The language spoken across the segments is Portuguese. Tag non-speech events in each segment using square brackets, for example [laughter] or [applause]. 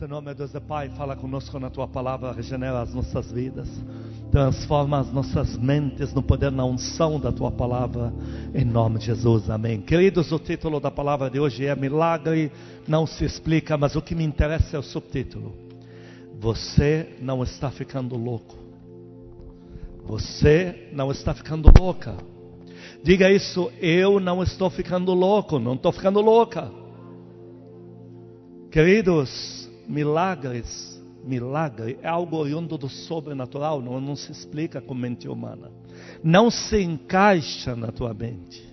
Senhor, meu Deus e Pai, fala conosco na tua palavra, regenera as nossas vidas, transforma as nossas mentes no poder, na unção da tua palavra, em nome de Jesus, amém. Queridos, o título da palavra de hoje é Milagre não se explica, mas o que me interessa é o subtítulo. Você não está ficando louco. Você não está ficando louca. Diga isso, eu não estou ficando louco, não estou ficando louca. Queridos, milagres, milagre é algo oriundo do sobrenatural, não, não se explica com mente humana. Não se encaixa na tua mente.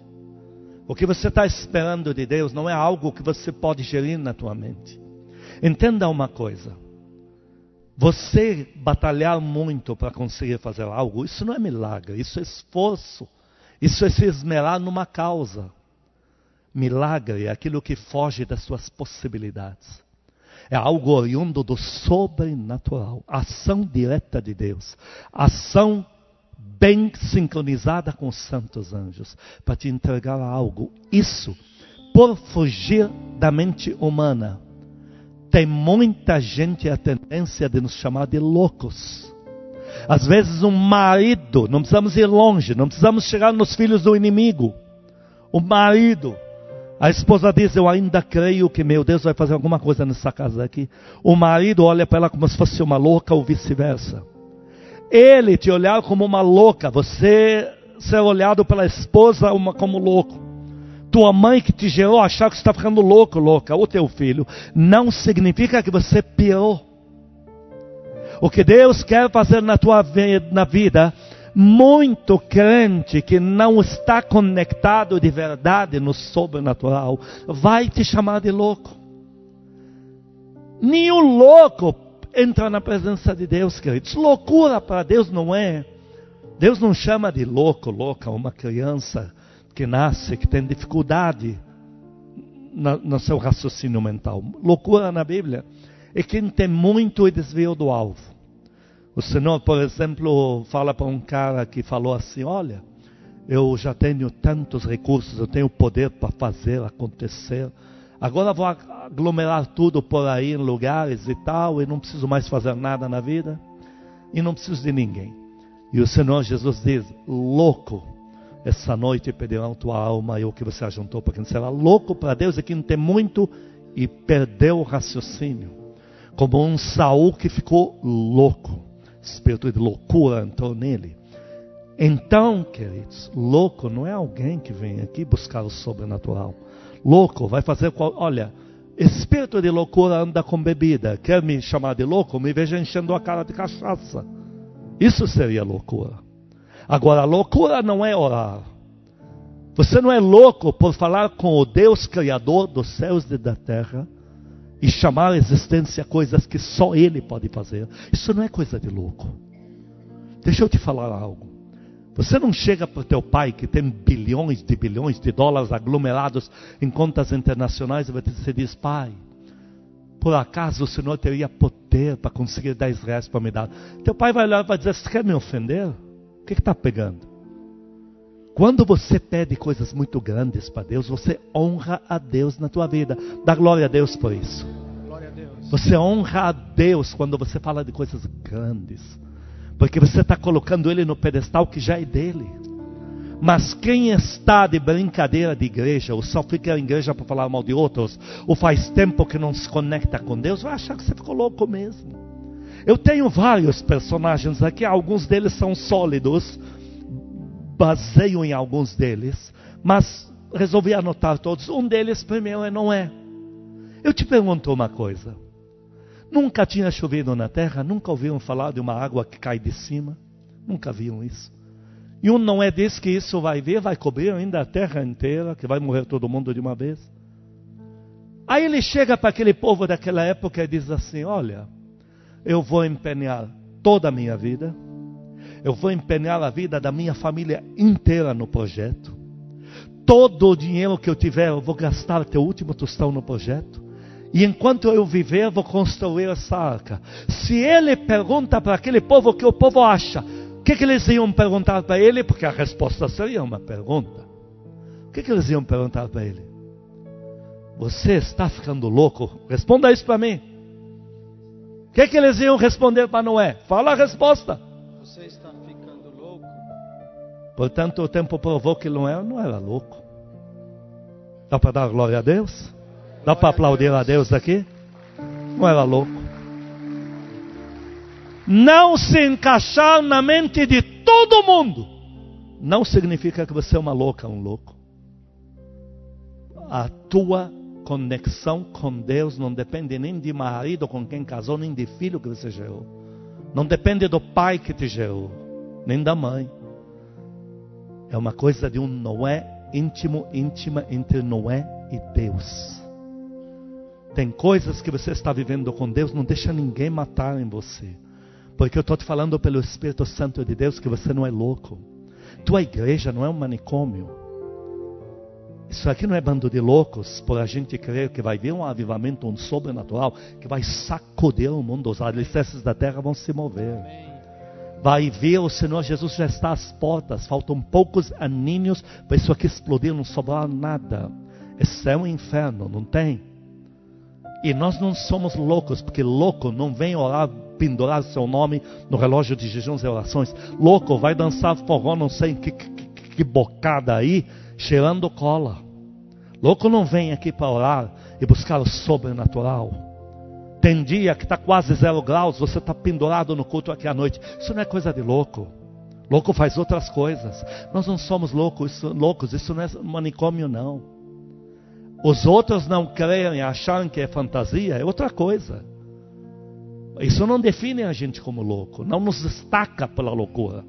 O que você está esperando de Deus não é algo que você pode gerir na tua mente. Entenda uma coisa. Você batalhar muito para conseguir fazer algo, isso não é milagre, isso é esforço. Isso é se esmerar numa causa. Milagre é aquilo que foge das suas possibilidades é algo oriundo do sobrenatural, ação direta de Deus, ação bem sincronizada com os santos anjos, para te entregar algo. Isso, por fugir da mente humana, tem muita gente a tendência de nos chamar de loucos. Às vezes, um marido, não precisamos ir longe, não precisamos chegar nos filhos do inimigo. O marido a esposa diz: Eu ainda creio que meu Deus vai fazer alguma coisa nessa casa aqui. O marido olha para ela como se fosse uma louca ou vice-versa. Ele te olhar como uma louca, você ser olhado pela esposa como louco. Tua mãe que te gerou achar que você está ficando louco, louca, ou teu filho, não significa que você piorou. O que Deus quer fazer na tua na vida muito crente que não está conectado de verdade no sobrenatural vai te chamar de louco. Nenhum louco entra na presença de Deus, queridos. Loucura para Deus não é. Deus não chama de louco, louca, uma criança que nasce, que tem dificuldade no seu raciocínio mental. Loucura na Bíblia é quem tem muito e desviou do alvo. O Senhor, por exemplo, fala para um cara que falou assim: Olha, eu já tenho tantos recursos, eu tenho poder para fazer acontecer. Agora vou aglomerar tudo por aí em lugares e tal, e não preciso mais fazer nada na vida, e não preciso de ninguém. E o Senhor Jesus diz: Louco, essa noite pedirão tua alma e o que você ajuntou para quem será louco para Deus e que não tem muito e perdeu o raciocínio, como um Saul que ficou louco espírito de loucura entrou nele. Então, queridos, louco não é alguém que vem aqui buscar o sobrenatural. Louco vai fazer qual. Olha, espírito de loucura anda com bebida. Quer me chamar de louco? Me veja enchendo a cara de cachaça. Isso seria loucura. Agora, loucura não é orar. Você não é louco por falar com o Deus Criador dos céus e da terra e chamar a existência coisas que só Ele pode fazer. Isso não é coisa de louco. Deixa eu te falar algo. Você não chega para o teu pai que tem bilhões de bilhões de dólares aglomerados em contas internacionais e você diz, pai, por acaso o Senhor teria poder para conseguir 10 reais para me dar? Teu pai vai olhar e vai dizer, você quer me ofender? O que está pegando? Quando você pede coisas muito grandes para Deus, você honra a Deus na tua vida. Dá glória a Deus por isso. Deus. Você honra a Deus quando você fala de coisas grandes. Porque você está colocando Ele no pedestal que já é dele. Mas quem está de brincadeira de igreja, ou só fica em igreja para falar mal de outros, ou faz tempo que não se conecta com Deus, vai achar que você ficou louco mesmo. Eu tenho vários personagens aqui, alguns deles são sólidos, baseio em alguns deles, mas resolvi anotar todos. Um deles, primeiro, é Noé. Eu te pergunto uma coisa. Nunca tinha chovido na terra? Nunca ouviram falar de uma água que cai de cima? Nunca viram isso? E um Noé diz que isso vai vir, vai cobrir ainda a terra inteira, que vai morrer todo mundo de uma vez. Aí ele chega para aquele povo daquela época e diz assim: Olha, eu vou empenhar toda a minha vida eu vou empenhar a vida da minha família inteira no projeto. Todo o dinheiro que eu tiver, eu vou gastar até o último tostão no projeto. E enquanto eu viver, vou construir essa arca. Se ele pergunta para aquele povo o que o povo acha, o que, que eles iam perguntar para ele? Porque a resposta seria uma pergunta. O que, que eles iam perguntar para ele? Você está ficando louco? Responda isso para mim. que, que eles iam responder para Noé? Fala a resposta. Portanto, o tempo provou que Noé não era louco. Dá para dar glória a Deus? Dá para aplaudir a Deus aqui? Não era louco. Não se encaixar na mente de todo mundo não significa que você é uma louca, um louco. A tua conexão com Deus não depende nem de marido com quem casou, nem de filho que você gerou. Não depende do pai que te gerou, nem da mãe. É uma coisa de um Noé íntimo, íntima entre Noé e Deus. Tem coisas que você está vivendo com Deus, não deixa ninguém matar em você. Porque eu estou te falando pelo Espírito Santo de Deus que você não é louco. Tua igreja não é um manicômio. Isso aqui não é bando de loucos por a gente crer que vai vir um avivamento, um sobrenatural, que vai sacudir o mundo. Os alicerces da terra vão se mover. Vai vir, o Senhor Jesus já está às portas. Faltam poucos aninhos para isso aqui explodir, não sobrar nada. É céu e inferno, não tem? E nós não somos loucos, porque louco não vem orar, pendurar seu nome no relógio de jejuns e orações. Louco vai dançar forró, não sei que, que, que bocada aí, cheirando cola. Louco não vem aqui para orar e buscar o sobrenatural. Tem dia que está quase zero graus, você está pendurado no culto aqui à noite. Isso não é coisa de louco. Louco faz outras coisas. Nós não somos loucos, isso, loucos, isso não é manicômio, não. Os outros não creem, acham que é fantasia, é outra coisa. Isso não define a gente como louco, não nos destaca pela loucura.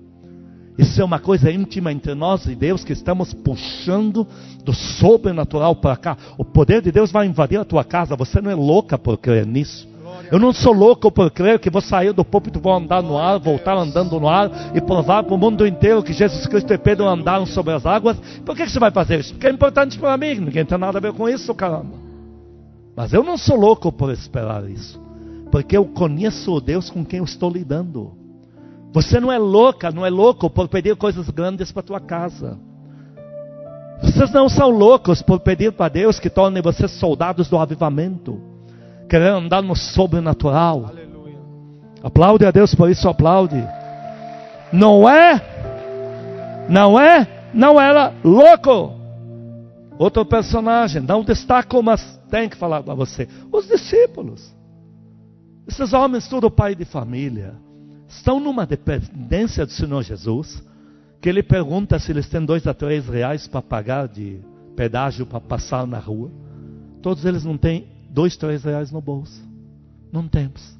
Isso é uma coisa íntima entre nós e Deus que estamos puxando do sobrenatural para cá. O poder de Deus vai invadir a tua casa. Você não é louca por crer nisso. Eu não sou louco por crer que vou sair do púlpito, vou andar no ar, voltar andando no ar e provar para o mundo inteiro que Jesus Cristo e Pedro andaram sobre as águas. Por que, você vai fazer isso? Porque é importante para mim, ninguém tem nada a ver com isso, caramba. Mas eu não sou louco por esperar isso, porque eu conheço o Deus com quem eu estou lidando. Você não é louca, não é louco por pedir coisas grandes para tua casa. Vocês não são loucos por pedir para Deus que torne vocês soldados do avivamento querer andar no sobrenatural. Aleluia. Aplaude a Deus por isso, aplaude. Não é, não é, não era louco. Outro personagem, não destaco, mas tem que falar para você. Os discípulos, esses homens, tudo pai de família, estão numa dependência do Senhor Jesus, que ele pergunta se eles têm dois a três reais para pagar de pedágio para passar na rua. Todos eles não têm dois, três reais no bolso. Não temos.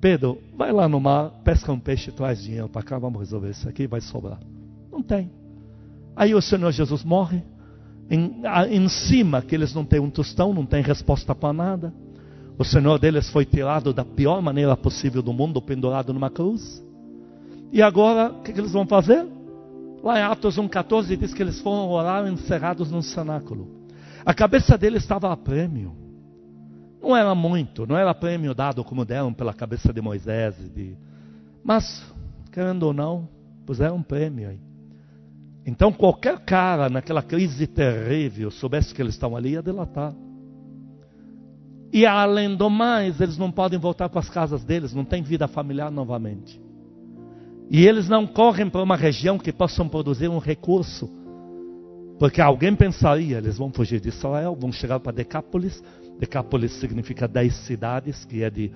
Pedro, vai lá no mar, pesca um peixe traz dinheiro para cá, vamos resolver isso aqui, vai sobrar. Não tem. Aí o Senhor Jesus morre. Em, em cima, que eles não têm um tostão, não tem resposta para nada. O Senhor deles foi tirado da pior maneira possível do mundo, pendurado numa cruz. E agora, o que, que eles vão fazer? Lá em Atos 1,14 diz que eles foram orar encerrados num cenáculo. A cabeça deles estava a prêmio. Não era muito, não era prêmio dado como deram pela cabeça de Moisés. De... Mas, querendo ou não, puseram um prêmio aí. Então, qualquer cara naquela crise terrível soubesse que eles estão ali, ia delatar. E além do mais, eles não podem voltar para as casas deles, não tem vida familiar novamente. E eles não correm para uma região que possam produzir um recurso. Porque alguém pensaria, eles vão fugir de Israel, vão chegar para Decápolis, Decápolis significa dez cidades, que é de,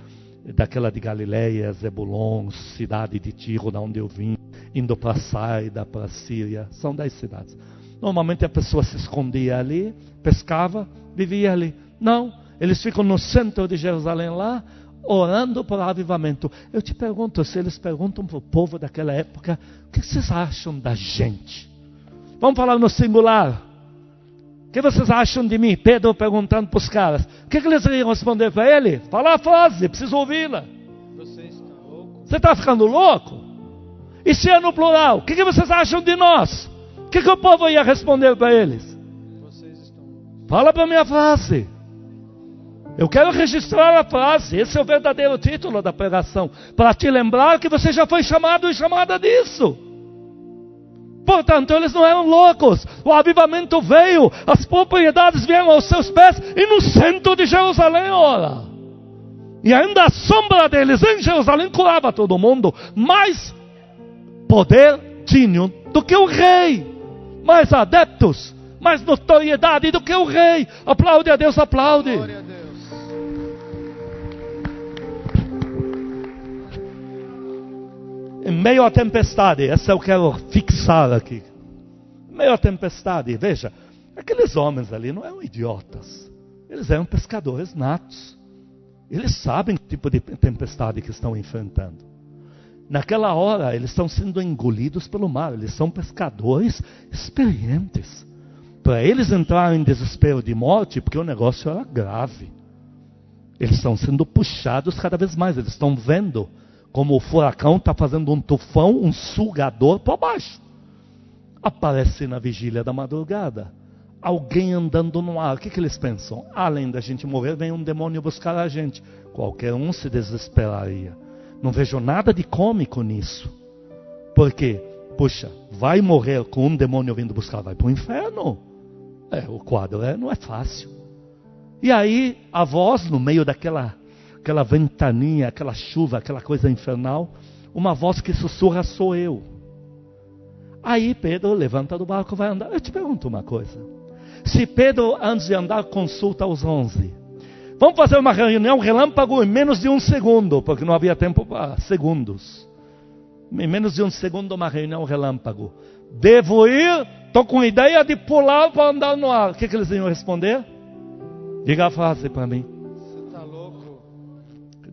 daquela de Galileia, Zebulon, cidade de Tiro, da onde eu vim, indo para Saida, para Síria. São dez cidades. Normalmente a pessoa se escondia ali, pescava, vivia ali. Não, eles ficam no centro de Jerusalém lá, orando por avivamento. Eu te pergunto, se eles perguntam para o povo daquela época, o que vocês acham da gente? Vamos falar no singular que vocês acham de mim? Pedro perguntando para os caras. O que, que eles iriam responder para ele? Fala a frase, preciso ouvi-la. Você está louco? Você está ficando louco? E se é no plural, o que, que vocês acham de nós? O que, que o povo ia responder para eles? Vocês estão Fala para mim a frase. Eu quero registrar a frase. Esse é o verdadeiro título da pregação. Para te lembrar que você já foi chamado e chamada disso. Portanto, eles não eram loucos. O avivamento veio, as propriedades vieram aos seus pés e no centro de Jerusalém, ora. E ainda a sombra deles em Jerusalém curava todo mundo. Mais poder tinham do que o rei. Mais adeptos, mais notoriedade do que o rei. Aplaude a Deus, aplaude. Em meio à tempestade, essa eu quero fixar aqui. Em meio à tempestade, veja, aqueles homens ali não eram idiotas. Eles eram pescadores natos. Eles sabem o tipo de tempestade que estão enfrentando. Naquela hora, eles estão sendo engolidos pelo mar. Eles são pescadores experientes. Para eles entrarem em desespero de morte, porque o negócio era grave. Eles estão sendo puxados cada vez mais. Eles estão vendo como o furacão está fazendo um tufão, um sugador para baixo. Aparece na vigília da madrugada alguém andando no ar. O que, que eles pensam? Além da gente morrer, vem um demônio buscar a gente. Qualquer um se desesperaria. Não vejo nada de cômico nisso. Porque, puxa, vai morrer com um demônio vindo buscar, vai para o inferno. É, o quadro é, não é fácil. E aí, a voz no meio daquela aquela ventaninha, aquela chuva, aquela coisa infernal, uma voz que sussurra sou eu. Aí Pedro levanta do barco, vai andar. Eu te pergunto uma coisa. Se Pedro, antes de andar, consulta os onze. Vamos fazer uma reunião relâmpago em menos de um segundo, porque não havia tempo para segundos. Em menos de um segundo, uma reunião relâmpago. Devo ir? Estou com ideia de pular para andar no ar. O que, que eles iam responder? Diga a frase para mim.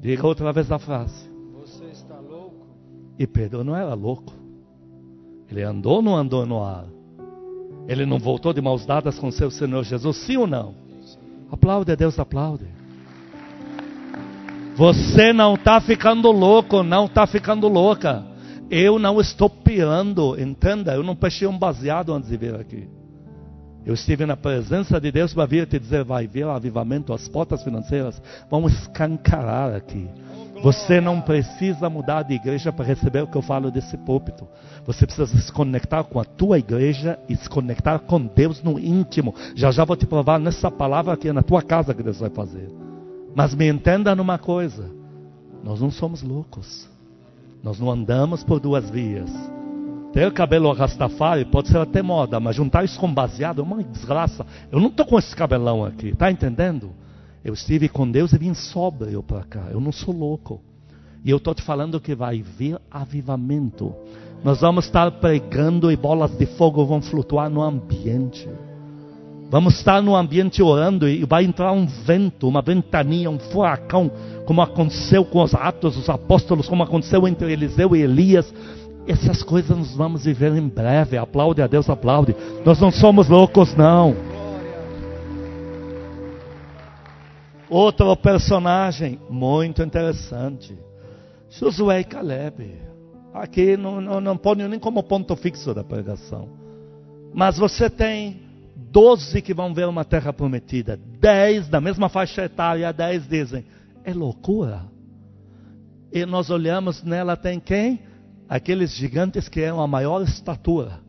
Diga outra vez a frase. Você está louco? E Pedro não era louco. Ele andou ou não andou no ar? Ele não voltou de mãos dadas com seu Senhor Jesus, sim ou não? Aplaude a Deus, aplaude. Você não está ficando louco, não está ficando louca. Eu não estou pirando, entenda. Eu não peixei um baseado antes de vir aqui. Eu estive na presença de Deus para vir te dizer: vai vir avivamento, as portas financeiras vão escancarar aqui. Você não precisa mudar de igreja para receber o que eu falo desse púlpito. Você precisa se conectar com a tua igreja e se conectar com Deus no íntimo. Já já vou te provar nessa palavra que é na tua casa que Deus vai fazer. Mas me entenda numa coisa: nós não somos loucos. Nós não andamos por duas vias. Ter cabelo rastafari pode ser até moda, mas juntar isso com baseado é uma desgraça. Eu não estou com esse cabelão aqui, tá entendendo? Eu estive com Deus e vim sóbrio para cá. Eu não sou louco. E eu estou te falando que vai vir avivamento. Nós vamos estar pregando e bolas de fogo vão flutuar no ambiente. Vamos estar no ambiente orando e vai entrar um vento, uma ventania, um furacão, como aconteceu com os atos dos apóstolos, como aconteceu entre Eliseu e Elias. Essas coisas nós vamos viver em breve. Aplaude a Deus, aplaude. Nós não somos loucos, não. Outro personagem muito interessante. Josué e Caleb. Aqui não, não, não ponho nem como ponto fixo da pregação. Mas você tem doze que vão ver uma terra prometida. Dez da mesma faixa etária, dez dizem, é loucura. E nós olhamos nela, tem quem? Aqueles gigantes que eram a maior estatura.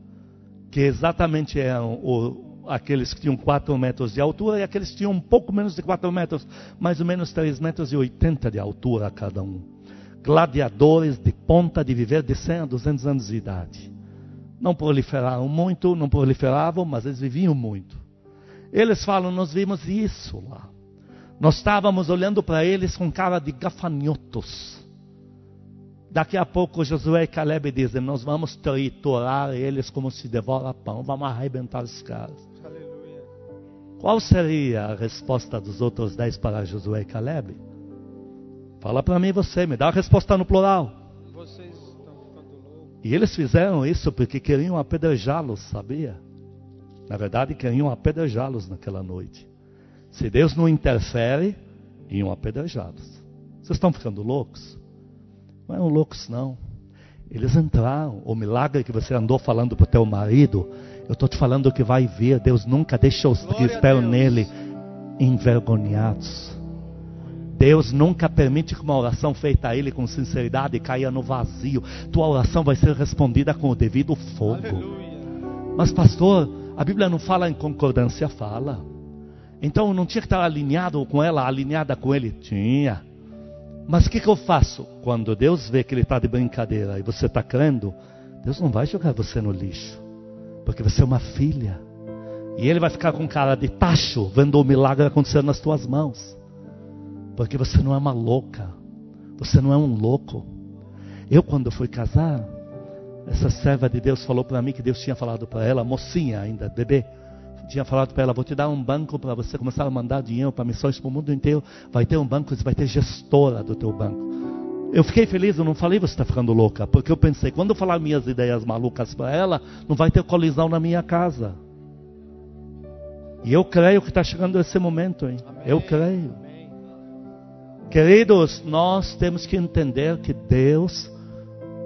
Que exatamente eram o, aqueles que tinham 4 metros de altura e aqueles que tinham um pouco menos de 4 metros, mais ou menos 3 metros e 80 de altura cada um. Gladiadores de ponta de viver de 100 a 200 anos de idade. Não proliferaram muito, não proliferavam, mas eles viviam muito. Eles falam: Nós vimos isso lá. Nós estávamos olhando para eles com cara de gafanhotos. Daqui a pouco Josué e Caleb dizem: Nós vamos triturar eles como se devora pão, vamos arrebentar os caras. Aleluia. Qual seria a resposta dos outros dez para Josué e Caleb? Fala para mim você, me dá a resposta no plural. Vocês estão ficando loucos? E eles fizeram isso porque queriam apedrejá-los, sabia? Na verdade, queriam apedrejá-los naquela noite. Se Deus não interfere, iam apedrejá-los. Vocês estão ficando loucos? Não eram loucos, não. Eles entraram. O milagre que você andou falando para o teu marido, eu estou te falando que vai vir. Deus nunca deixa os que esperam nele envergonhados. Deus nunca permite que uma oração feita a Ele com sinceridade caia no vazio. Tua oração vai ser respondida com o devido fogo. Aleluia. Mas, pastor, a Bíblia não fala em concordância, fala. Então não tinha que estar alinhado com ela, alinhada com ele? Tinha. Mas o que, que eu faço? Quando Deus vê que ele está de brincadeira e você está crendo, Deus não vai jogar você no lixo. Porque você é uma filha. E ele vai ficar com cara de tacho, vendo o milagre acontecer nas tuas mãos. Porque você não é uma louca. Você não é um louco. Eu, quando fui casar, essa serva de Deus falou para mim que Deus tinha falado para ela, mocinha ainda, bebê, tinha falado para ela: Vou te dar um banco para você começar a mandar dinheiro para missões para o mundo inteiro. Vai ter um banco, você vai ter gestora do teu banco. Eu fiquei feliz, eu não falei você está ficando louca, porque eu pensei: quando eu falar minhas ideias malucas para ela, não vai ter colisão na minha casa. E eu creio que está chegando esse momento, hein? Amém. Eu creio. Amém. Queridos, nós temos que entender que Deus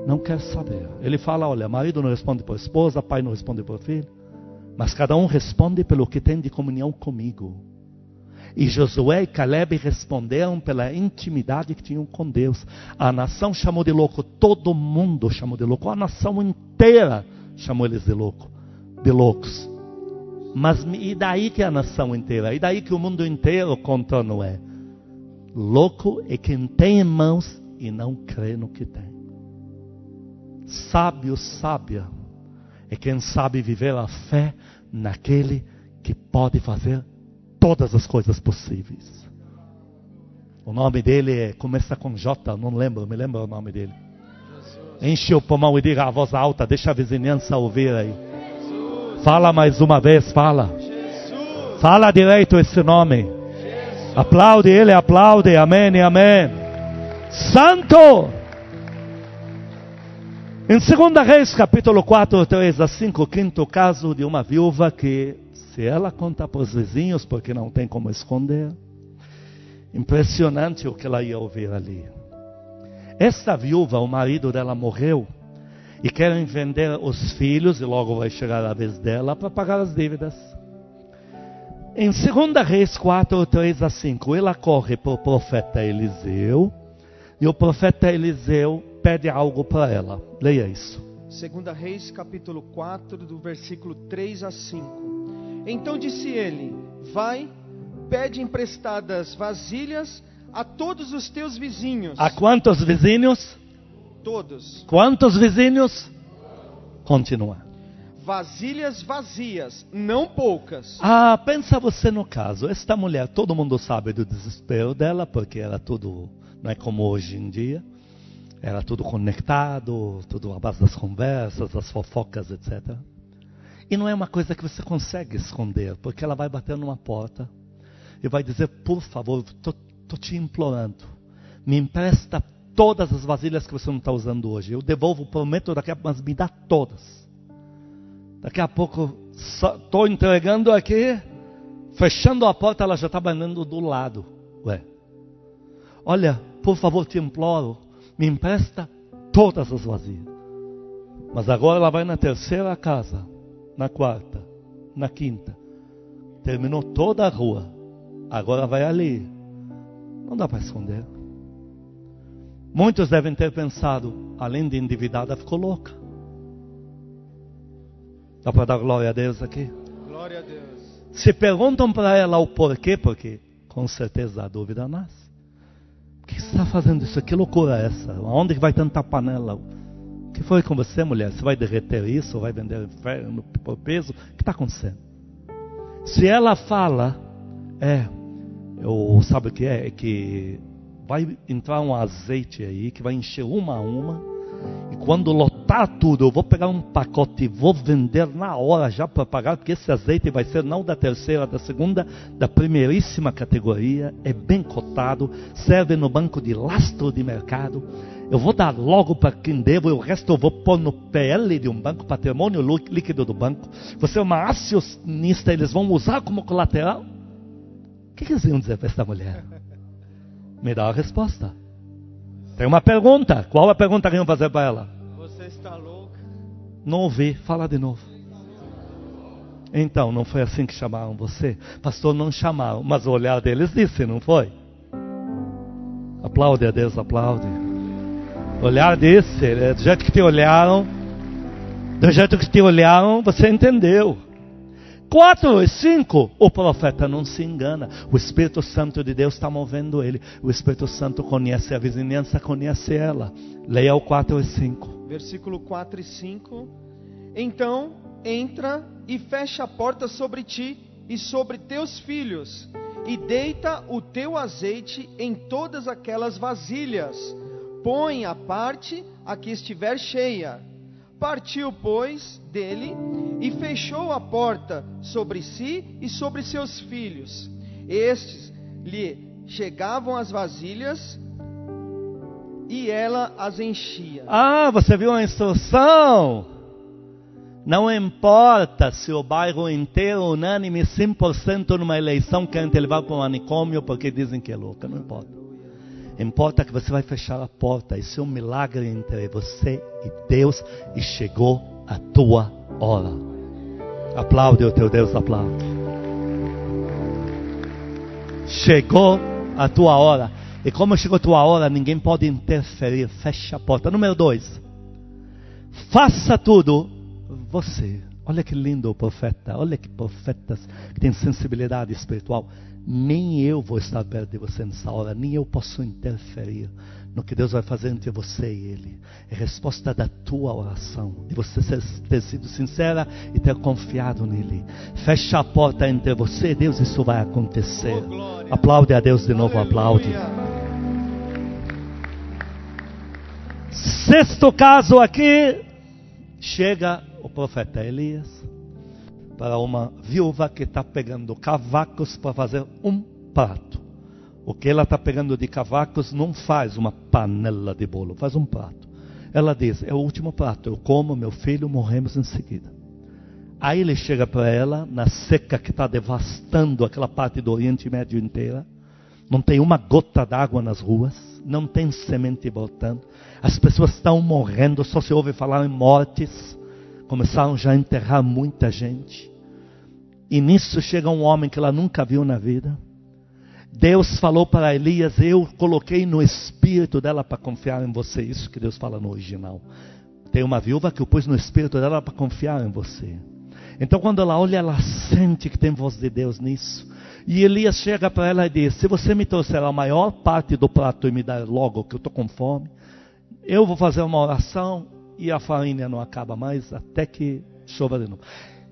não quer saber. Ele fala: olha, marido não responde por esposa, pai não responde por filho, mas cada um responde pelo que tem de comunhão comigo. E Josué e Caleb responderam pela intimidade que tinham com Deus. A nação chamou de louco, todo mundo chamou de louco, a nação inteira chamou eles de louco, de loucos. Mas e daí que a nação inteira? E daí que o mundo inteiro contou Noé? Louco é quem tem em mãos e não crê no que tem. Sábio, sábia é quem sabe viver a fé naquele que pode fazer todas as coisas possíveis. O nome dele é, começa com J, não lembro, me lembro o nome dele. Enche o pulmão e diga a voz alta, deixa a vizinhança ouvir aí. Fala mais uma vez, fala. Fala direito esse nome. Aplaude ele, aplaude. Amém amém. Santo! Em 2 Reis, capítulo 4, 3 a 5, quinto caso de uma viúva que, se ela conta para os vizinhos, porque não tem como esconder, impressionante o que ela ia ouvir ali. Esta viúva, o marido dela morreu, e querem vender os filhos, e logo vai chegar a vez dela, para pagar as dívidas. Em 2 Reis 4, 3 a 5, ela corre para o profeta Eliseu, e o profeta Eliseu pede algo para ela. Leia isso. Segunda Reis, capítulo 4, do versículo 3 a 5. Então disse ele: Vai, pede emprestadas vasilhas a todos os teus vizinhos. A quantos vizinhos? Todos. Quantos vizinhos? Continua. Vasilhas vazias, não poucas. Ah, pensa você no caso. Esta mulher, todo mundo sabe do desespero dela, porque era tudo, não é como hoje em dia. Era tudo conectado, tudo à base das conversas, das fofocas, etc. E não é uma coisa que você consegue esconder, porque ela vai bater numa porta e vai dizer: Por favor, estou te implorando, me empresta todas as vasilhas que você não está usando hoje. Eu devolvo, prometo daqui a pouco, mas me dá todas. Daqui a pouco, estou entregando aqui, fechando a porta, ela já está banando do lado. Ué, olha, por favor, te imploro, me empresta todas as vasilhas. Mas agora ela vai na terceira casa, na quarta, na quinta. Terminou toda a rua. Agora vai ali. Não dá para esconder. Muitos devem ter pensado, além de endividada, ficou louca. Dá para dar glória a Deus aqui? Glória a Deus. Se perguntam para ela o porquê, porque com certeza a dúvida nasce. Que você está fazendo isso? Que loucura é essa? Onde vai tanta panela? O que foi com você, mulher? Você vai derreter isso? Vai vender inferno por peso? O que está acontecendo? Se ela fala, é, eu, sabe o que é? É que vai entrar um azeite aí que vai encher uma a uma. E quando lotar tudo, eu vou pegar um pacote e vou vender na hora já para pagar, porque esse azeite vai ser não da terceira, da segunda, da primeiríssima categoria, é bem cotado, serve no banco de lastro de mercado. Eu vou dar logo para quem devo, e o resto eu vou pôr no PL de um banco, patrimônio líquido do banco. Você é uma acionista, eles vão usar como colateral. O que, que eles iam dizer para essa mulher? [laughs] Me dá a resposta. Tem uma pergunta. Qual a pergunta que iam fazer para ela? Não ouvi. Fala de novo. Então, não foi assim que chamaram você? Pastor, não chamaram, mas o olhar deles disse, não foi? Aplaude a Deus, aplaude. O olhar disse, é do jeito que te olharam, do jeito que te olharam, você entendeu. 4 e 5, o profeta não se engana. O Espírito Santo de Deus está movendo ele. O Espírito Santo conhece a vizinhança, conhece ela. Leia o 4 e 5. Versículo 4 e 5. Então entra e fecha a porta sobre ti e sobre teus filhos, e deita o teu azeite em todas aquelas vasilhas. Põe a parte a que estiver cheia Partiu, pois, dele e fechou a porta sobre si e sobre seus filhos. Estes lhe chegavam as vasilhas e ela as enchia. Ah, você viu a instrução? Não importa se o bairro inteiro, unânime, 100% numa eleição, querem te levar para um manicômio porque dizem que é louca. Não importa. Importa que você vai fechar a porta. Isso é um milagre entre você e Deus. E chegou a tua hora. Aplaude o teu Deus, aplaude. Chegou a tua hora. E como chegou a tua hora, ninguém pode interferir. Fecha a porta. Número dois. Faça tudo você. Olha que lindo o profeta. Olha que profetas que têm sensibilidade espiritual nem eu vou estar perto de você nessa hora, nem eu posso interferir no que Deus vai fazer entre você e Ele. É resposta da tua oração, de você ter sido sincera e ter confiado nele. Fecha a porta entre você e Deus, isso vai acontecer. Oh, aplaude a Deus de novo, Aleluia. aplaude. Sexto caso aqui, chega o profeta Elias para uma viúva que está pegando cavacos para fazer um prato. O que ela está pegando de cavacos não faz uma panela de bolo, faz um prato. Ela diz: É o último prato, eu como, meu filho, morremos em seguida. Aí ele chega para ela, na seca que está devastando aquela parte do Oriente Médio inteira. Não tem uma gota d'água nas ruas, não tem semente brotando. As pessoas estão morrendo, só se ouve falar em mortes. Começaram já a enterrar muita gente. E nisso chega um homem que ela nunca viu na vida. Deus falou para Elias: Eu coloquei no espírito dela para confiar em você. Isso que Deus fala no original. Tem uma viúva que eu pus no espírito dela para confiar em você. Então, quando ela olha, ela sente que tem voz de Deus nisso. E Elias chega para ela e diz: Se você me trouxer a maior parte do prato e me dar logo que eu estou com fome, eu vou fazer uma oração e a farinha não acaba mais até que chova de novo.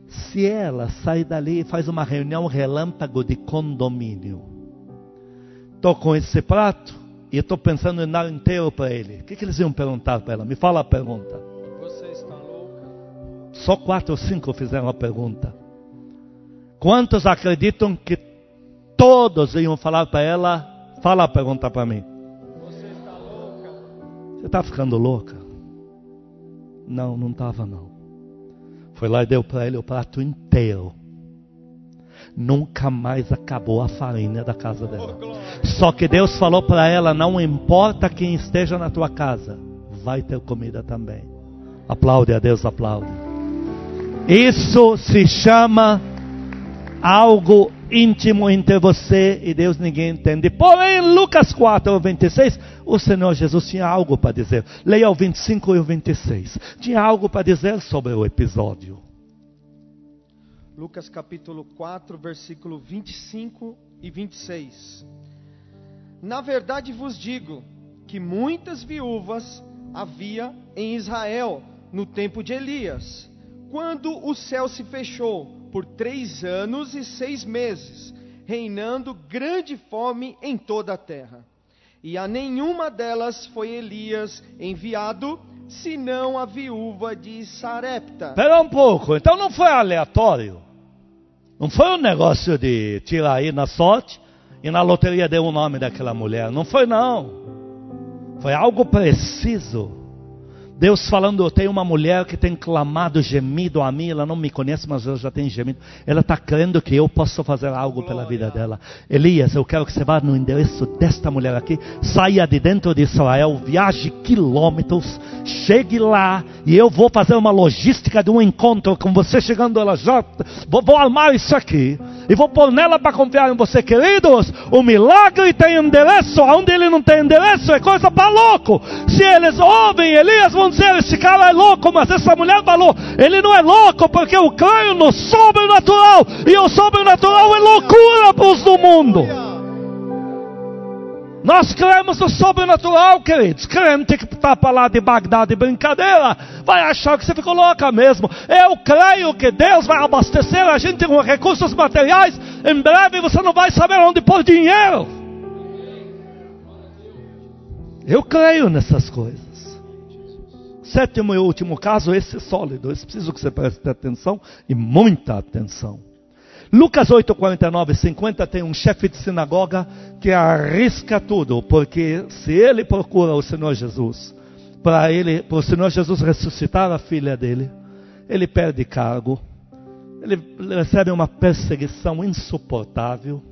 Se ela sai dali e faz uma reunião relâmpago de condomínio, estou com esse prato e estou pensando em dar inteiro para ele. O que, que eles iam perguntar para ela? Me fala a pergunta. Você está louca? Só quatro ou cinco fizeram a pergunta. Quantos acreditam que todos iam falar para ela? Fala a pergunta para mim. Você está louca? Você está ficando louca? Não, não estava não. Foi lá e deu para ele o prato inteiro. Nunca mais acabou a farinha da casa dela. Só que Deus falou para ela: não importa quem esteja na tua casa, vai ter comida também. Aplaude a Deus, aplaude. Isso se chama algo íntimo entre você e Deus, ninguém entende. Porém, Lucas 4, 26, o Senhor Jesus tinha algo para dizer. Leia o 25 e o 26. Tinha algo para dizer sobre o episódio. Lucas capítulo 4, versículo 25 e 26. Na verdade vos digo que muitas viúvas havia em Israel no tempo de Elias, quando o céu se fechou por três anos e seis meses, reinando grande fome em toda a terra. E a nenhuma delas foi Elias enviado, senão a viúva de Sarepta. Espera um pouco, então não foi aleatório. Não foi um negócio de tirar aí na sorte e na loteria deu o nome daquela mulher. Não foi não. Foi algo preciso. Deus falando, eu tenho uma mulher que tem clamado, gemido a mim, ela não me conhece, mas ela já tem gemido. Ela está crendo que eu posso fazer algo pela vida dela. Elias, eu quero que você vá no endereço desta mulher aqui, saia de dentro de Israel, viaje quilômetros, chegue lá e eu vou fazer uma logística de um encontro com você chegando ela já. Vou, vou armar isso aqui. E vou pôr nela para confiar em você, queridos. O milagre tem endereço, onde ele não tem endereço é coisa para louco. Se eles ouvem Elias, vão dizer: esse cara é louco, mas essa mulher falou: ele não é louco, porque eu creio no sobrenatural, e o sobrenatural é loucura para os do mundo. Nós cremos no sobrenatural, queridos. Crente que está para lá de Bagdá de brincadeira, vai achar que você ficou louca mesmo. Eu creio que Deus vai abastecer a gente com recursos materiais. Em breve você não vai saber onde pôr dinheiro. Eu creio nessas coisas. Sétimo e último caso, esse é sólido. Esse preciso que você preste atenção e muita atenção. Lucas 8, 49 e 50 tem um chefe de sinagoga que arrisca tudo, porque se ele procura o Senhor Jesus, para ele, para o Senhor Jesus ressuscitar a filha dele, ele perde cargo, ele recebe uma perseguição insuportável,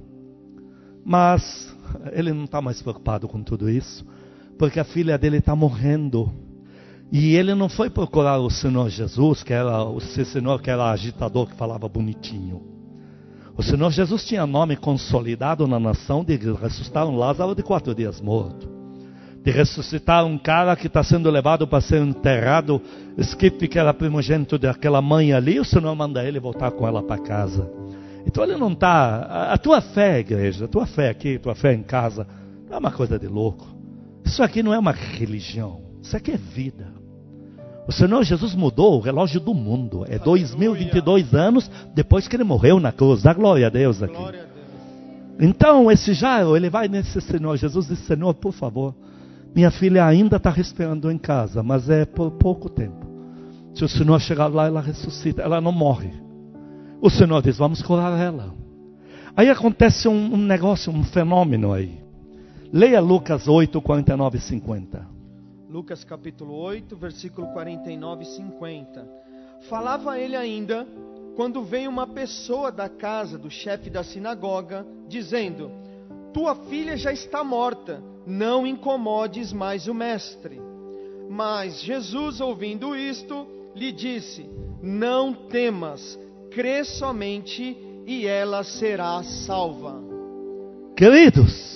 mas ele não está mais preocupado com tudo isso, porque a filha dele está morrendo. E ele não foi procurar o Senhor Jesus, que era o Senhor que era agitador, que falava bonitinho. O Senhor Jesus tinha nome consolidado na nação de ressuscitar um Lázaro de quatro dias morto. De ressuscitar um cara que está sendo levado para ser enterrado. Skip, que era primogênito daquela mãe ali, o Senhor manda ele voltar com ela para casa. Então ele não está. A tua fé, igreja, a tua fé aqui, a tua fé em casa, não é uma coisa de louco. Isso aqui não é uma religião. Isso aqui é vida. O Senhor Jesus mudou o relógio do mundo. É 2022 anos depois que ele morreu na cruz. Dá glória a Deus aqui. Então, esse Jairo, ele vai nesse Senhor Jesus e diz: Senhor, por favor, minha filha ainda está respirando em casa, mas é por pouco tempo. Se o Senhor chegar lá, ela ressuscita, ela não morre. O Senhor diz: Vamos curar ela. Aí acontece um, um negócio, um fenômeno aí. Leia Lucas 8, 49 e 50. Lucas capítulo 8, versículo 49 e 50. Falava ele ainda quando veio uma pessoa da casa do chefe da sinagoga, dizendo: Tua filha já está morta, não incomodes mais o mestre. Mas Jesus, ouvindo isto, lhe disse: Não temas, crê somente e ela será salva. Queridos,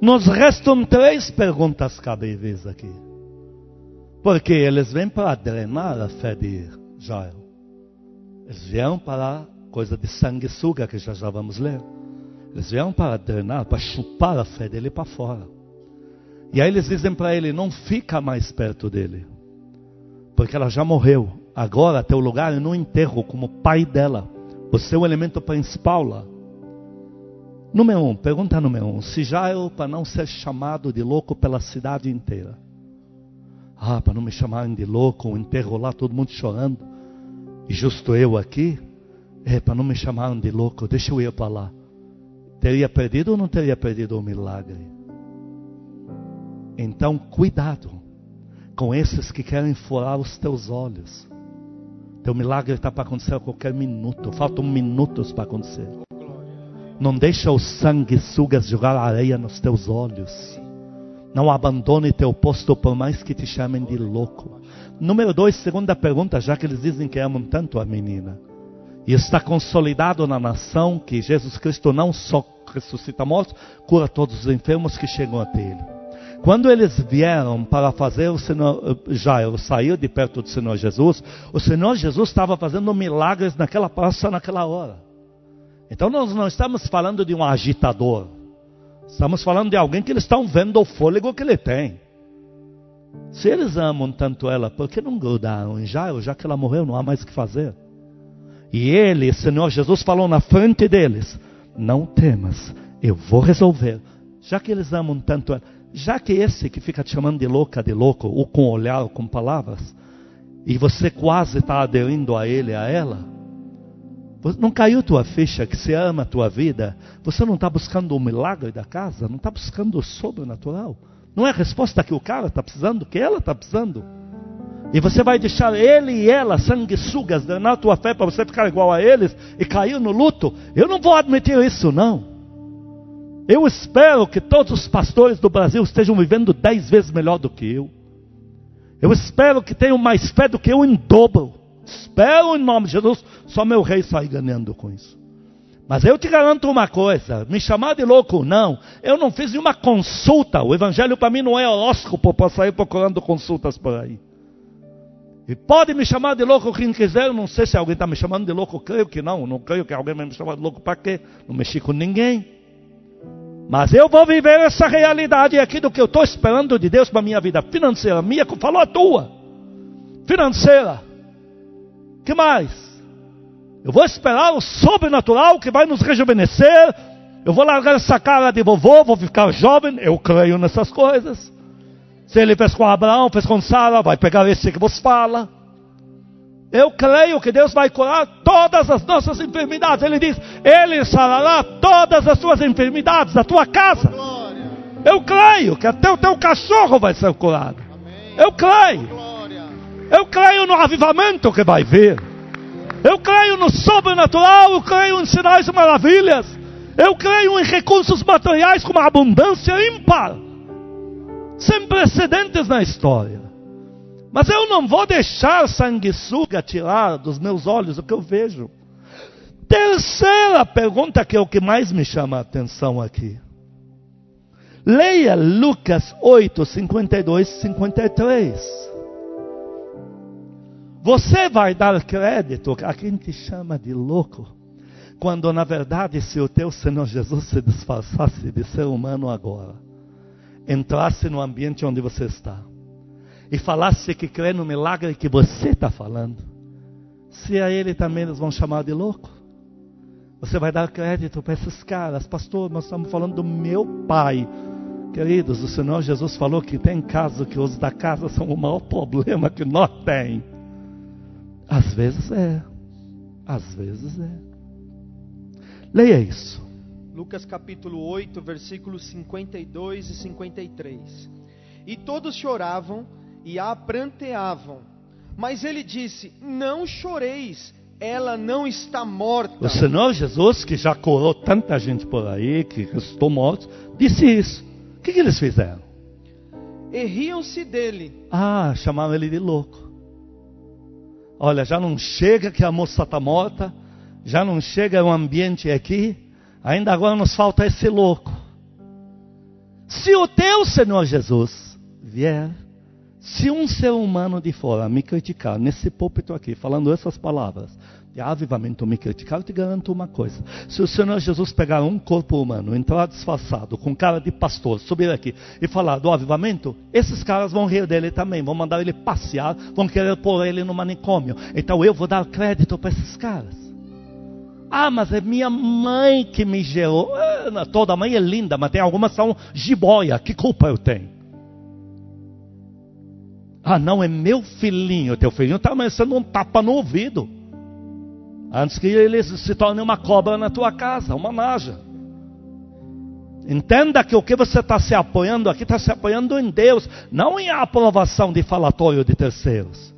nos restam três perguntas cabíveis aqui. Porque eles vêm para drenar a fé de Jael. Eles vieram para coisa de sanguessuga, que já já vamos ler. Eles vieram para drenar, para chupar a fé dele para fora. E aí eles dizem para ele: não fica mais perto dele. Porque ela já morreu. Agora teu lugar é no enterro, como pai dela. Você é o elemento principal lá. Número um, pergunta número um: se Jairo, para não ser chamado de louco pela cidade inteira, ah, para não me chamarem de louco, um enterro lá, todo mundo chorando, e justo eu aqui, é, para não me chamarem de louco, deixa eu ir para lá. Teria perdido ou não teria perdido o milagre? Então, cuidado com esses que querem furar os teus olhos. Teu milagre está para acontecer a qualquer minuto. Faltam minutos para acontecer. Não deixa o sangue sugas jogar areia nos teus olhos. Não abandone teu posto por mais que te chamem de louco. Número dois, segunda pergunta, já que eles dizem que amam tanto a menina. E está consolidado na nação que Jesus Cristo não só ressuscita mortos, cura todos os enfermos que chegam até ele. Quando eles vieram para fazer o Senhor Jairo sair de perto do Senhor Jesus, o Senhor Jesus estava fazendo milagres naquela praça naquela hora. Então nós não estamos falando de um agitador. Estamos falando de alguém que eles estão vendo o fôlego que ele tem. Se eles amam tanto ela, por que não grudaram em Jairo, já que ela morreu, não há mais o que fazer? E ele, Senhor Jesus, falou na frente deles: Não temas, eu vou resolver. Já que eles amam tanto ela, já que esse que fica te chamando de louca, de louco, ou com olhar, ou com palavras, e você quase está aderindo a ele, a ela, não caiu tua ficha que você ama a tua vida? Você não está buscando o milagre da casa? Não está buscando o sobrenatural? Não é a resposta que o cara está precisando, que ela está precisando? E você vai deixar ele e ela, sanguessugas, danar tua fé para você ficar igual a eles e cair no luto? Eu não vou admitir isso, não. Eu espero que todos os pastores do Brasil estejam vivendo dez vezes melhor do que eu. Eu espero que tenham mais fé do que eu em dobro. Espero em nome de Jesus, só meu rei sai ganhando com isso. Mas eu te garanto uma coisa: me chamar de louco, não. Eu não fiz nenhuma consulta. O evangelho para mim não é horóscopo para sair procurando consultas por aí. E pode me chamar de louco quem quiser. Eu não sei se alguém está me chamando de louco. Creio que não. Não creio que alguém vai me chamar de louco para quê? Não mexi com ninguém. Mas eu vou viver essa realidade aqui do que eu estou esperando de Deus para minha vida financeira. Minha, falou a tua. Financeira. Que mais? Eu vou esperar o sobrenatural que vai nos rejuvenescer. Eu vou largar essa cara de vovô, vou ficar jovem. Eu creio nessas coisas. Se ele fez com Abraão, fez com Sara, vai pegar esse que vos fala. Eu creio que Deus vai curar todas as nossas enfermidades. Ele diz: Ele sarará todas as suas enfermidades da tua casa. Eu creio que até o teu cachorro vai ser curado. Eu creio. Eu creio no avivamento que vai vir. Eu creio no sobrenatural, eu creio em sinais e maravilhas. Eu creio em recursos materiais com uma abundância ímpar, sem precedentes na história. Mas eu não vou deixar sanguessuga tirar dos meus olhos o que eu vejo. Terceira pergunta que é o que mais me chama a atenção aqui. Leia Lucas 8, 52 e 53. Você vai dar crédito a quem te chama de louco, quando na verdade, se o teu Senhor Jesus se disfarçasse de ser humano agora, entrasse no ambiente onde você está e falasse que crê no milagre que você está falando, se a ele também eles vão chamar de louco, você vai dar crédito para esses caras, pastor. Nós estamos falando do meu pai. Queridos, o Senhor Jesus falou que tem caso que os da casa são o maior [laughs] problema que nós temos. Às vezes é. Às vezes é. Leia isso. Lucas capítulo 8, versículos 52 e 53. E todos choravam e a pranteavam. Mas ele disse: Não choreis, ela não está morta. O Senhor Jesus, que já curou tanta gente por aí, que restou mortos, disse isso. O que, que eles fizeram? E riam-se dele. Ah, chamaram ele de louco. Olha, já não chega que a moça está morta, já não chega o ambiente aqui, ainda agora nos falta esse louco. Se o teu Senhor Jesus vier, se um ser humano de fora me criticar nesse púlpito aqui, falando essas palavras, de avivamento me criticar, eu te garanto uma coisa: se o Senhor Jesus pegar um corpo humano, entrar disfarçado, com cara de pastor, subir aqui e falar do avivamento, esses caras vão rir dele também, vão mandar ele passear, vão querer pôr ele no manicômio. Então eu vou dar crédito para esses caras. Ah, mas é minha mãe que me gerou. Ah, toda mãe é linda, mas tem algumas que são jiboia. Que culpa eu tenho? Ah, não, é meu filhinho. Teu filhinho está amanhecendo um tapa no ouvido. Antes que ele se torne uma cobra na tua casa, uma naja. Entenda que o que você está se apoiando aqui está se apoiando em Deus, não em aprovação de falatório de terceiros.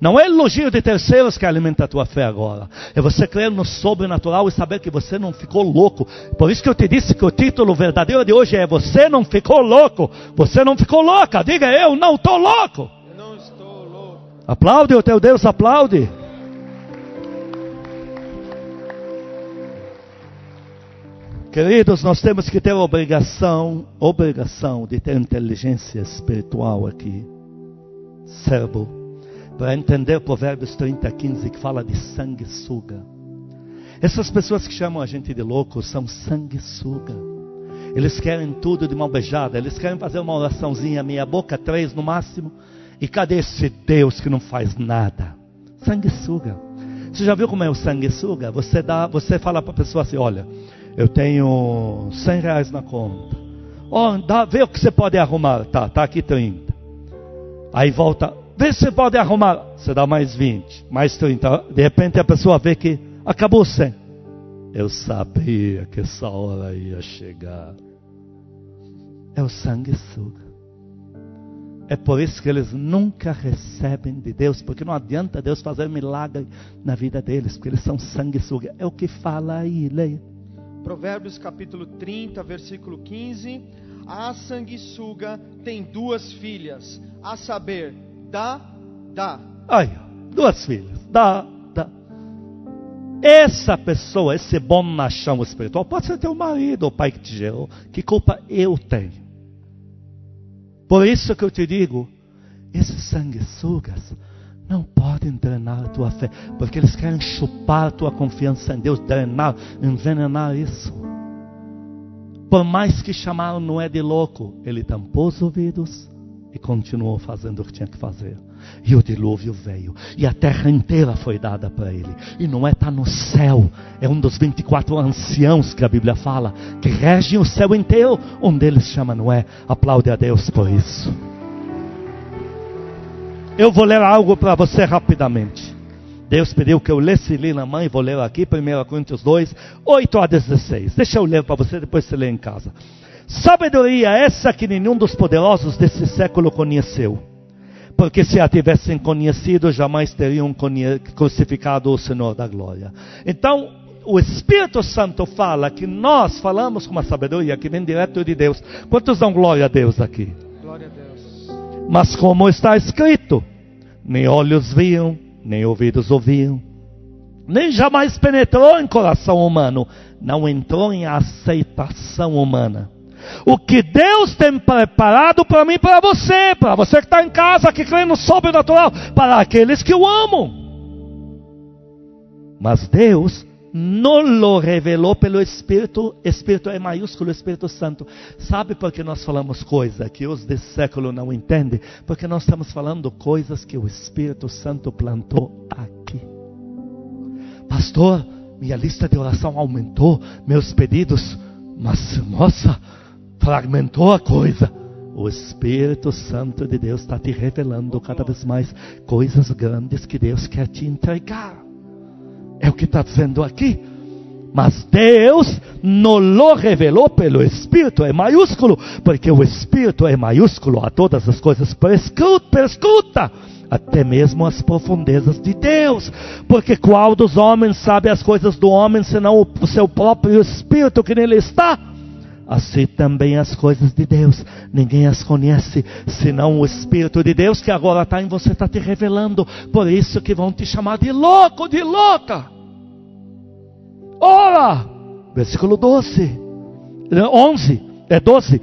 Não é elogio de terceiros que alimenta a tua fé agora. É você crer no sobrenatural e saber que você não ficou louco. Por isso que eu te disse que o título verdadeiro de hoje é Você não ficou louco. Você não ficou louca. Diga eu não estou louco. Eu não estou louco. Aplaude o teu Deus, aplaude. Queridos, nós temos que ter obrigação, obrigação de ter inteligência espiritual aqui, cérebro, para entender Provérbios 30, 15, que fala de sanguessuga. Essas pessoas que chamam a gente de louco são sanguessuga. Eles querem tudo de mão beijada, eles querem fazer uma oraçãozinha meia boca, três no máximo, e cadê esse Deus que não faz nada? Sanguessuga. Você já viu como é o sanguessuga? Você dá, você fala para a pessoa assim, olha, eu tenho 100 reais na conta. Ó, oh, dá, vê o que você pode arrumar. Tá, tá aqui 30. Aí volta, vê se você pode arrumar. Você dá mais 20, mais 30. De repente a pessoa vê que acabou 100. Eu sabia que essa hora ia chegar. É o sanguessuga. É por isso que eles nunca recebem de Deus, porque não adianta Deus fazer milagre na vida deles, porque eles são sanguessuga. É o que fala aí, leia. Provérbios capítulo 30, versículo 15. A sanguessuga tem duas filhas, a saber, Dá, Dá. Aí, duas filhas, Dá, Dá. essa pessoa, esse bom machão espiritual, pode ser teu marido, o pai que te gerou. Que culpa eu tenho? Por isso que eu te digo, esses sanguessugas não podem drenar a tua fé, porque eles querem chupar a tua confiança em Deus, drenar, envenenar isso. Por mais que chamaram Noé de louco, ele tampou os ouvidos e continuou fazendo o que tinha que fazer. E o dilúvio veio. E a terra inteira foi dada para ele. E Noé está no céu. É um dos 24 anciãos que a Bíblia fala. Que regem o céu inteiro. Um deles chama Noé. Aplaude a Deus por isso. Eu vou ler algo para você rapidamente. Deus pediu que eu lesse ali na mãe, vou ler aqui, 1 Coríntios 2, 8 a 16. Deixa eu ler para você, depois você lê em casa. Sabedoria essa que nenhum dos poderosos desse século conheceu. Porque se a tivessem conhecido, jamais teriam crucificado o Senhor da glória. Então, o Espírito Santo fala que nós falamos com uma sabedoria que vem direto de Deus. Quantos dão glória a Deus aqui? Glória a Deus. Mas como está escrito, nem olhos viam, nem ouvidos ouviam, nem jamais penetrou em coração humano, não entrou em aceitação humana o que Deus tem preparado para mim para você, para você que está em casa, que crê no sobrenatural, para aqueles que o amam. Mas Deus não lo revelou pelo Espírito, Espírito é maiúsculo, Espírito Santo. Sabe por que nós falamos coisas que os desse século não entendem? Porque nós estamos falando coisas que o Espírito Santo plantou aqui. Pastor, minha lista de oração aumentou, meus pedidos, mas nossa, fragmentou a coisa. O Espírito Santo de Deus está te revelando cada vez mais coisas grandes que Deus quer te entregar. É o que está dizendo aqui. Mas Deus não lo revelou pelo Espírito, é maiúsculo, porque o Espírito é maiúsculo a todas as coisas, perscruta, até mesmo as profundezas de Deus. Porque qual dos homens sabe as coisas do homem, senão o seu próprio Espírito que nele está? Assim também as coisas de Deus. Ninguém as conhece, senão o Espírito de Deus que agora está em você, está te revelando. Por isso que vão te chamar de louco, de louca. Ora, versículo 12, 11, é 12.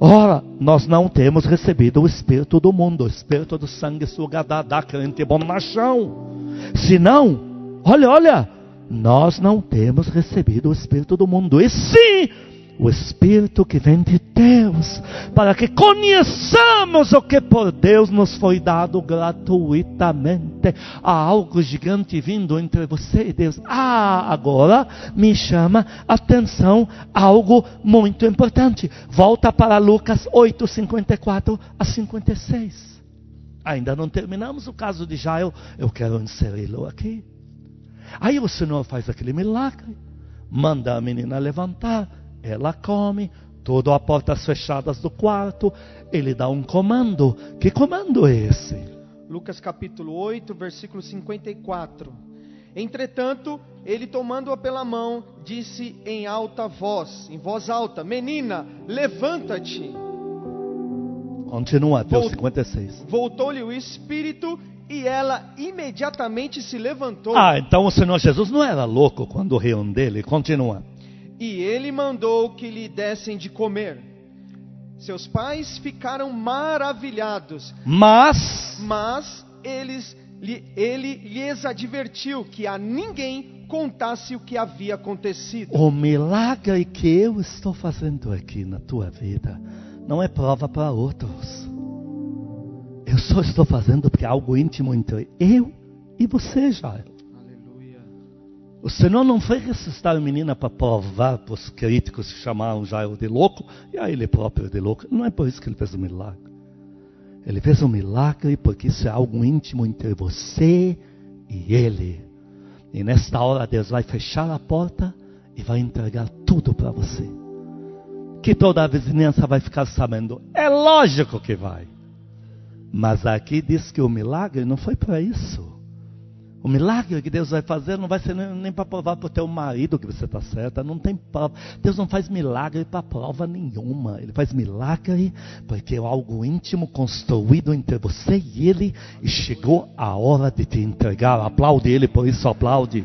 Ora, nós não temos recebido o Espírito do mundo, o Espírito do sangue sugadá da crente bom machão. Senão, olha, olha, nós não temos recebido o Espírito do mundo. E sim, o Espírito que vem de Deus, para que conheçamos o que por Deus nos foi dado gratuitamente. Há algo gigante vindo entre você e Deus. Ah, agora me chama atenção algo muito importante. Volta para Lucas 8, 54 a 56. Ainda não terminamos o caso de Jairo, eu quero inseri-lo aqui. Aí o Senhor faz aquele milagre, manda a menina levantar ela come, tudo a portas fechadas do quarto. Ele dá um comando. Que comando é esse? Lucas capítulo 8, versículo 54. Entretanto, ele tomando-a pela mão, disse em alta voz, em voz alta: Menina, levanta-te. Continua até o 56. Voltou-lhe o espírito e ela imediatamente se levantou. Ah, então o Senhor Jesus não era louco quando riam dele. Continua. E ele mandou que lhe dessem de comer. Seus pais ficaram maravilhados. Mas, mas eles, ele lhes advertiu que a ninguém contasse o que havia acontecido. O milagre que eu estou fazendo aqui na tua vida não é prova para outros. Eu só estou fazendo porque é algo íntimo entre eu e você, Jairo. O Senhor não foi ressuscitar a menina para provar para os críticos que chamaram Jairo de louco, e a ele próprio de louco. Não é por isso que ele fez o milagre. Ele fez o milagre porque isso é algo íntimo entre você e ele. E nesta hora Deus vai fechar a porta e vai entregar tudo para você. Que toda a vizinhança vai ficar sabendo. É lógico que vai. Mas aqui diz que o milagre não foi para isso. O milagre que Deus vai fazer não vai ser nem, nem para provar para o teu marido que você está certa. Não tem prova. Deus não faz milagre para prova nenhuma. Ele faz milagre porque é algo íntimo construído entre você e Ele. E chegou a hora de te entregar. Aplaude Ele, por isso aplaude.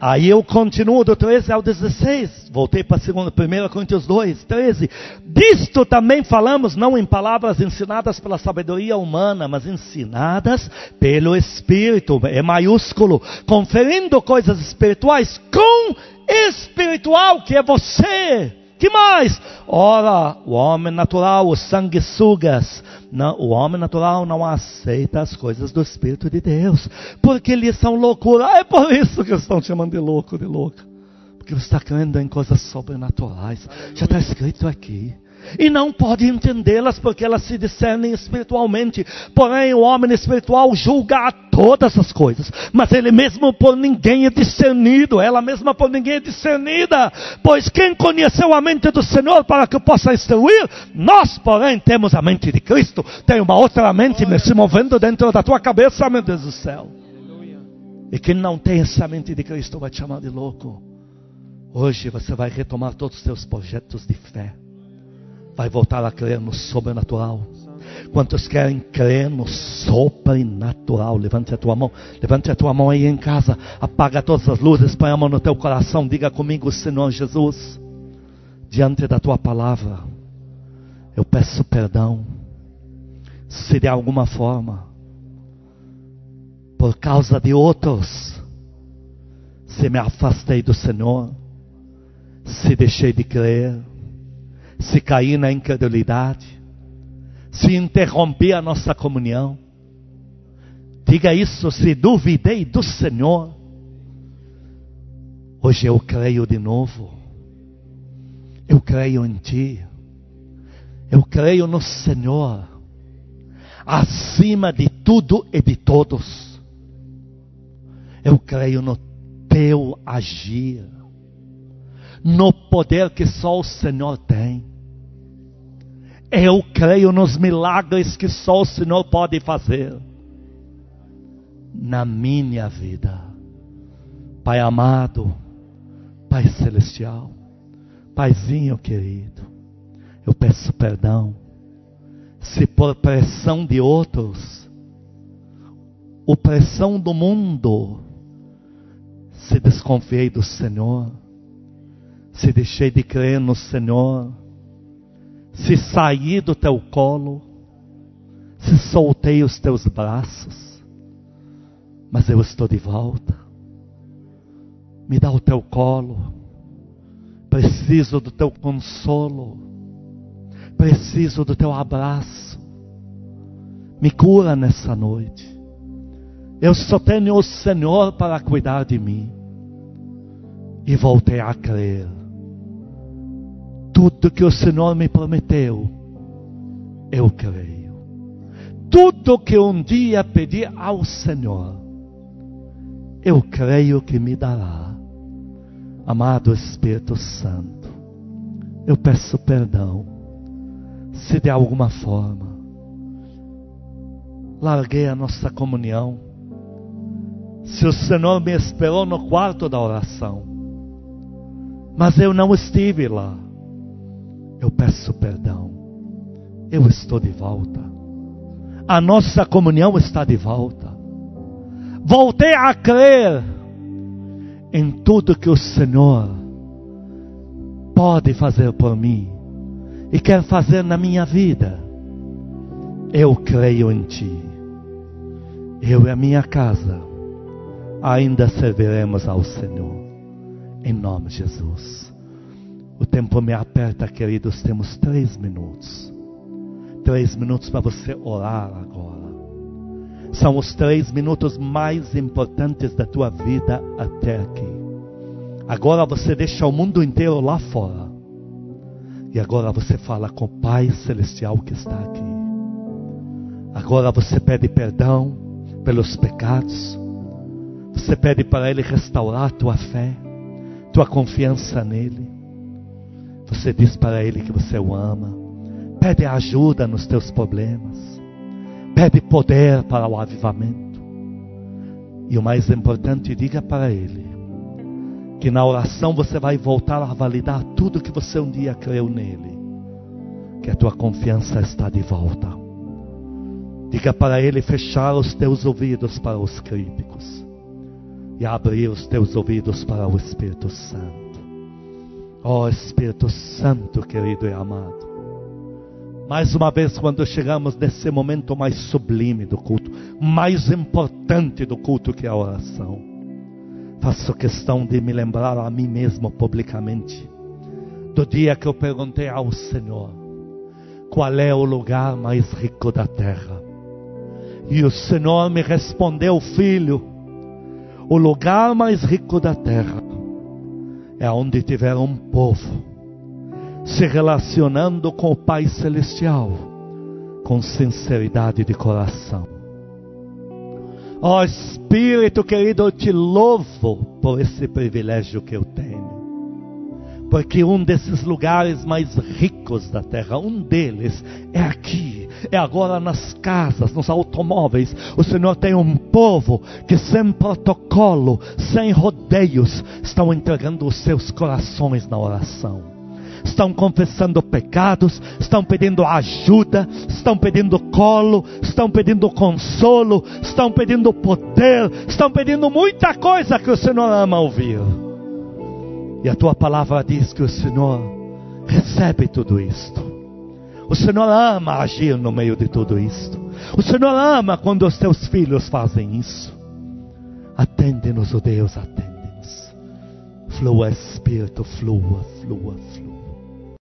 Aí eu continuo do 13 ao 16. Voltei para 1 Coríntios 2, 13. Disto também falamos, não em palavras ensinadas pela sabedoria humana, mas ensinadas pelo Espírito, é maiúsculo, conferindo coisas espirituais com espiritual, que é você. Que mais? Ora, o homem natural, os sanguessugas, não, o homem natural não aceita as coisas do Espírito de Deus, porque eles são loucura. É por isso que estão chamando de louco, de louca. Porque você está crendo em coisas sobrenaturais. Já está escrito aqui e não pode entendê-las porque elas se discernem espiritualmente. Porém, o homem espiritual julga a todas as coisas, mas ele mesmo por ninguém é discernido, ela mesma por ninguém é discernida. Pois quem conheceu a mente do Senhor para que possa instruir? Nós, porém, temos a mente de Cristo. Tem uma outra mente se movendo dentro da tua cabeça, meu Deus do céu. E quem não tem essa mente de Cristo vai te chamar de louco. Hoje você vai retomar todos os seus projetos de fé vai voltar a crer no sobrenatural. Quantos querem crer no sobrenatural? Levante a tua mão. Levante a tua mão aí em casa. Apaga todas as luzes. Põe a mão no teu coração. Diga comigo, Senhor Jesus. Diante da tua palavra. Eu peço perdão. Se de alguma forma. Por causa de outros. Se me afastei do Senhor. Se deixei de crer se cair na incredulidade, se interromper a nossa comunhão. Diga isso, se duvidei do Senhor. Hoje eu creio de novo. Eu creio em Ti. Eu creio no Senhor. Acima de tudo e de todos. Eu creio no Teu agir no poder que só o Senhor tem. Eu creio nos milagres que só o Senhor pode fazer na minha vida. Pai amado, Pai celestial, Paizinho querido, eu peço perdão se por pressão de outros, opressão do mundo, se desconfiei do Senhor se deixei de crer no Senhor, se saí do teu colo, se soltei os teus braços, mas eu estou de volta. Me dá o teu colo, preciso do teu consolo, preciso do teu abraço. Me cura nessa noite. Eu só tenho o Senhor para cuidar de mim. E voltei a crer tudo que o Senhor me prometeu, eu creio. Tudo que um dia pedi ao Senhor, eu creio que me dará. Amado Espírito Santo, eu peço perdão se de alguma forma larguei a nossa comunhão, se o Senhor me esperou no quarto da oração, mas eu não estive lá eu peço perdão. Eu estou de volta. A nossa comunhão está de volta. Voltei a crer em tudo que o Senhor pode fazer por mim e quer fazer na minha vida. Eu creio em Ti. Eu e a minha casa ainda serviremos ao Senhor. Em nome de Jesus. O tempo me aperta, queridos. Temos três minutos. Três minutos para você orar agora. São os três minutos mais importantes da tua vida até aqui. Agora você deixa o mundo inteiro lá fora. E agora você fala com o Pai Celestial que está aqui. Agora você pede perdão pelos pecados. Você pede para Ele restaurar tua fé, tua confiança nele. Você diz para Ele que você o ama. Pede ajuda nos teus problemas. Pede poder para o avivamento. E o mais importante, diga para Ele que na oração você vai voltar a validar tudo que você um dia creu nele. Que a tua confiança está de volta. Diga para Ele fechar os teus ouvidos para os críticos. e abrir os teus ouvidos para o Espírito Santo. Ó oh, Espírito Santo, querido e amado. Mais uma vez, quando chegamos nesse momento mais sublime do culto, mais importante do culto que é a oração, faço questão de me lembrar a mim mesmo publicamente do dia que eu perguntei ao Senhor qual é o lugar mais rico da terra. E o Senhor me respondeu, filho, o lugar mais rico da terra é onde tiver um povo se relacionando com o Pai Celestial com sinceridade de coração. Ó oh, Espírito querido, eu te louvo por esse privilégio que eu tenho porque um desses lugares mais ricos da terra, um deles é aqui, é agora nas casas, nos automóveis. O Senhor tem um povo que, sem protocolo, sem rodeios, estão entregando os seus corações na oração estão confessando pecados, estão pedindo ajuda, estão pedindo colo, estão pedindo consolo, estão pedindo poder, estão pedindo muita coisa que o Senhor ama ouvir. E a tua palavra diz que o Senhor recebe tudo isto. O Senhor ama agir no meio de tudo isto. O Senhor ama quando os teus filhos fazem isso. Atende-nos, ó oh Deus, atende-nos. Flua, Espírito, flua, flua, flua.